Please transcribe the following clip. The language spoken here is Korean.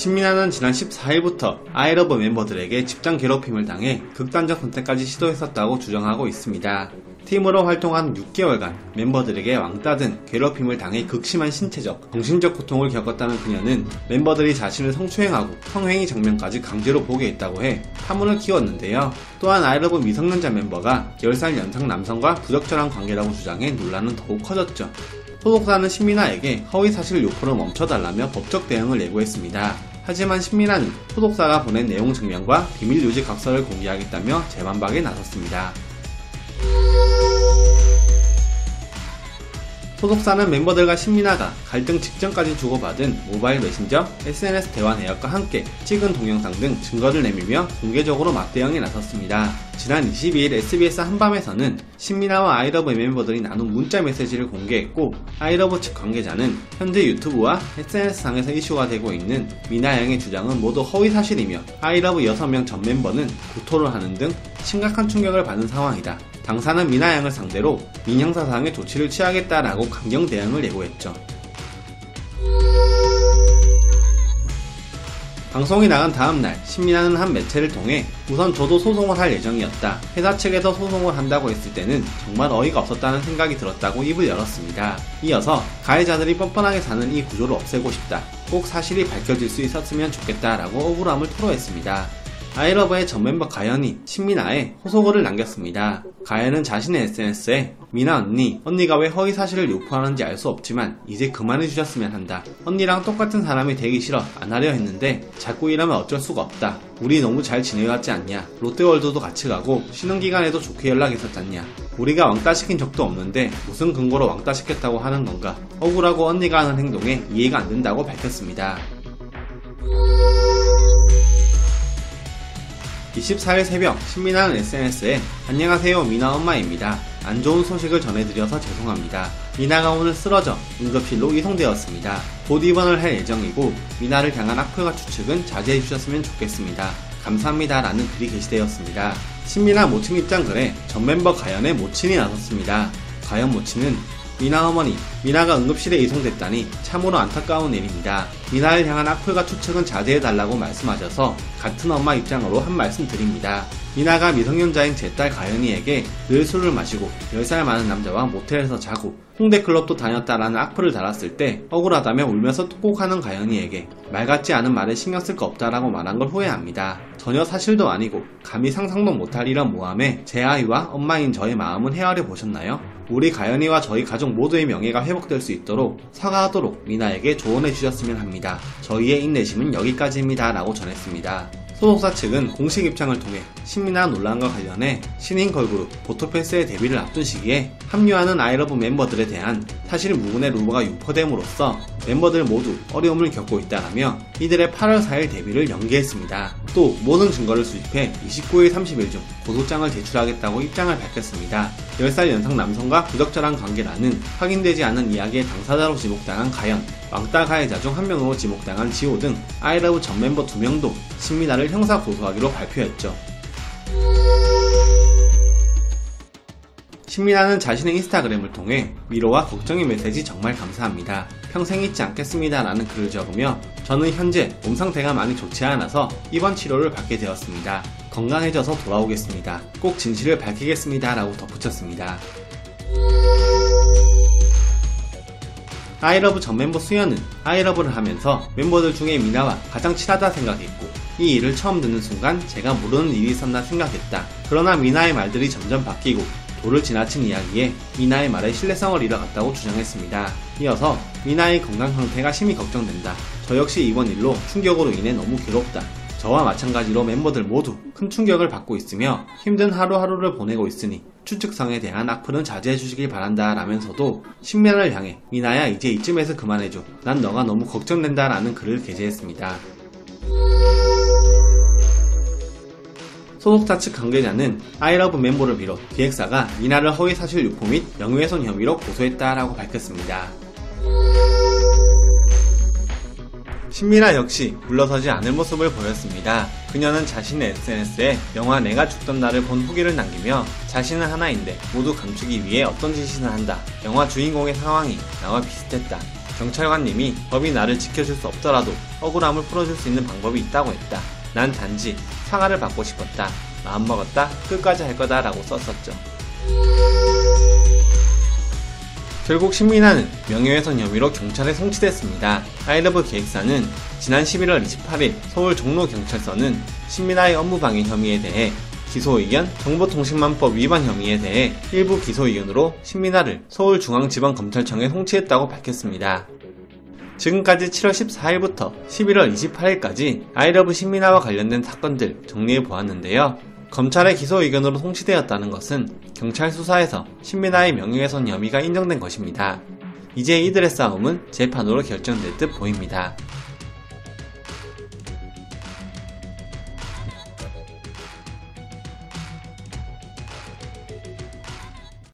신민아는 지난 14일부터 아이러브 멤버들에게 직장 괴롭힘을 당해 극단적 선택까지 시도했었다고 주장하고 있습니다. 팀으로 활동한 6개월간 멤버들에게 왕따 등 괴롭힘을 당해 극심한 신체적, 정신적 고통을 겪었다는 그녀는 멤버들이 자신을 성추행하고 성행위 장면까지 강제로 보게 했다고 해 파문을 키웠는데요. 또한 아이러브 미성년자 멤버가 10살 연상 남성과 부적절한 관계라고 주장해 논란은 더욱 커졌죠. 소속사는 신민아에게 허위사실 유포를 멈춰달라며 법적 대응을 예고했습니다. 하지만 신민아는 소속사가 보낸 내용 증명과 비밀 유지 각서를 공개하겠다며 재반박에 나섰습니다. 소속사는 멤버들과 신민아가 갈등 직전까지 주고받은 모바일 메신저, SNS 대화 내역과 함께 찍은 동영상 등 증거를 내밀며 공개적으로 맞대응에 나섰습니다. 지난 22일 SBS 한밤에서는 신민아와 아이러브 멤버들이 나눈 문자 메시지를 공개했고 아이러브 측 관계자는 현재 유튜브와 SNS상에서 이슈가 되고 있는 미나 양의 주장은 모두 허위사실이며 아이러브 6명 전 멤버는 구토를 하는 등 심각한 충격을 받은 상황이다. 당사는 미나 양을 상대로 민형사상의 조치를 취하겠다라고 강경 대응을 예고했죠. 방송이 나간 다음날 신민아는 한 매체를 통해 우선 저도 소송을 할 예정이었다. 회사 측에서 소송을 한다고 했을 때는 정말 어이가 없었다는 생각이 들었다고 입을 열었습니다. 이어서 가해자들이 뻔뻔하게 사는 이 구조를 없애고 싶다. 꼭 사실이 밝혀질 수 있었으면 좋겠다라고 억울함을 토로했습니다. 아이러브의 전 멤버 가연이 신민아에 호소글을 남겼습니다. 가연은 자신의 SNS에 미나 언니, 언니가 왜 허위 사실을 유포하는지 알 수 없지만 이제 그만해 주셨으면 한다. 언니랑 똑같은 사람이 되기 싫어 안 하려 했는데 자꾸 이러면 어쩔 수가 없다. 우리 너무 잘 지내왔지 않냐. 롯데월드도 같이 가고 쉬는 기간에도 좋게 연락했었잖냐. 우리가 왕따 시킨 적도 없는데 무슨 근거로 왕따 시켰다고 하는 건가. 억울하고 언니가 하는 행동에 이해가 안 된다고 밝혔습니다. 24일 새벽 신민아는 SNS에 안녕하세요 미나 엄마입니다. 안 좋은 소식을 전해드려서 죄송합니다. 미나가 오늘 쓰러져 응급실로 이송되었습니다. 곧 입원을 할 예정이고 미나를 향한 악플과 추측은 자제해 주셨으면 좋겠습니다. 감사합니다 라는 글이 게시되었습니다. 신민아 모친 입장 글에 전 멤버 가연의 모친이 나섰습니다. 가연 모친은 미나 어머니, 미나가 응급실에 이송됐다니 참으로 안타까운 일입니다. 미나를 향한 악플과 추측은 자제해달라고 말씀하셔서 같은 엄마 입장으로 한 말씀 드립니다. 미나가 미성년자인 제 딸 가연이에게 늘 술을 마시고 10살 많은 남자와 모텔에서 자고 홍대클럽도 다녔다라는 악플을 달았을 때 억울하다며 울면서 톡톡하는 가연이에게 말 같지 않은 말에 신경 쓸 거 없다라고 말한 걸 후회합니다. 전혀 사실도 아니고 감히 상상도 못할 이런 모함에 제 아이와 엄마인 저의 마음은 헤아려 보셨나요? 우리 가연이와 저희 가족 모두의 명예가 회복될 수 있도록 사과하도록 미나에게 조언해 주셨으면 합니다. 저희의 인내심은 여기까지입니다. 라고 전했습니다. 소속사 측은 공식 입장을 통해 신민아 논란과 관련해 신인 걸그룹 보토패스의 데뷔를 앞둔 시기에 합류하는 아이러브 멤버들에 대한 사실 무근의 루머가 유포됨으로써 멤버들 모두 어려움을 겪고 있다라며 이들의 8월 4일 데뷔를 연기했습니다. 또 모든 증거를 수집해 29일 30일 중 고소장을 제출하겠다고 입장을 밝혔습니다. 10살 연상 남성과 부적절한 관계라는 확인되지 않은 이야기의 당사자로 지목당한 가연, 왕따 가해 자 중 한 명으로 지목당한 지호 등 아이러브 전 멤버 2명도 신민아를 형사 고소하기로 발표했죠. 신민아는 자신의 인스타그램을 통해 위로와 걱정의 메시지 정말 감사합니다. 평생 잊지 않겠습니다. 라는 글을 적으며 저는 현재 몸 상태가 많이 좋지 않아서 입원 치료를 받게 되었습니다. 건강해져서 돌아오겠습니다. 꼭 진실을 밝히겠습니다. 라고 덧붙였습니다. 아이러브 전 멤버 수연은 아이러브를 하면서 멤버들 중에 미나와 가장 친하다 생각했고 이 일을 처음 듣는 순간 제가 모르는 일이 있었나 생각했다. 그러나 미나의 말들이 점점 바뀌고 도를 지나친 이야기에 미나의 말에 신뢰성을 잃어갔다고 주장했습니다. 이어서 미나의 건강 상태가 심히 걱정된다. 저 역시 이번 일로 충격으로 인해 너무 괴롭다. 저와 마찬가지로 멤버들 모두 큰 충격을 받고 있으며 힘든 하루하루를 보내고 있으니 추측성에 대한 악플은 자제해 주시길 바란다 라면서도 신면을 향해 미나야 이제 이쯤에서 그만해줘 난 너가 너무 걱정된다 라는 글을 게재했습니다. 소속사 측 관계자는 아이러브 멤버를 비롯 기획사가 미나를 허위사실 유포 및 명예훼손 혐의로 고소했다라고 밝혔습니다. 신미라 역시 물러서지 않을 모습을 보였습니다. 그녀는 자신의 SNS에 영화 내가 죽던 날을 본 후기를 남기며 자신은 하나인데 모두 감추기 위해 어떤 짓이나 한다. 영화 주인공의 상황이 나와 비슷했다. 경찰관님이 법이 나를 지켜줄 수 없더라도 억울함을 풀어줄 수 있는 방법이 있다고 했다. 난 단지 사과를 받고 싶었다. 마음먹었다. 끝까지 할 거다. 라고 썼었죠. 결국 신민아는 명예훼손 혐의로 경찰에 송치됐습니다. 아이러브 기획사는 지난 11월 28일 서울 종로경찰서는 신민아의 업무방해 혐의에 대해 기소의견, 정보통신망법 위반 혐의에 대해 일부 기소의견으로 신민아를 서울중앙지방검찰청에 송치했다고 밝혔습니다. 지금까지 7월 14일부터 11월 28일까지 아이러브 신민아와 관련된 사건들 정리해 보았는데요. 검찰의 기소 의견으로 송치되었다는 것은 경찰 수사에서 신민아의 명예훼손 혐의가 인정된 것입니다. 이제 이들의 싸움은 재판으로 결정될 듯 보입니다.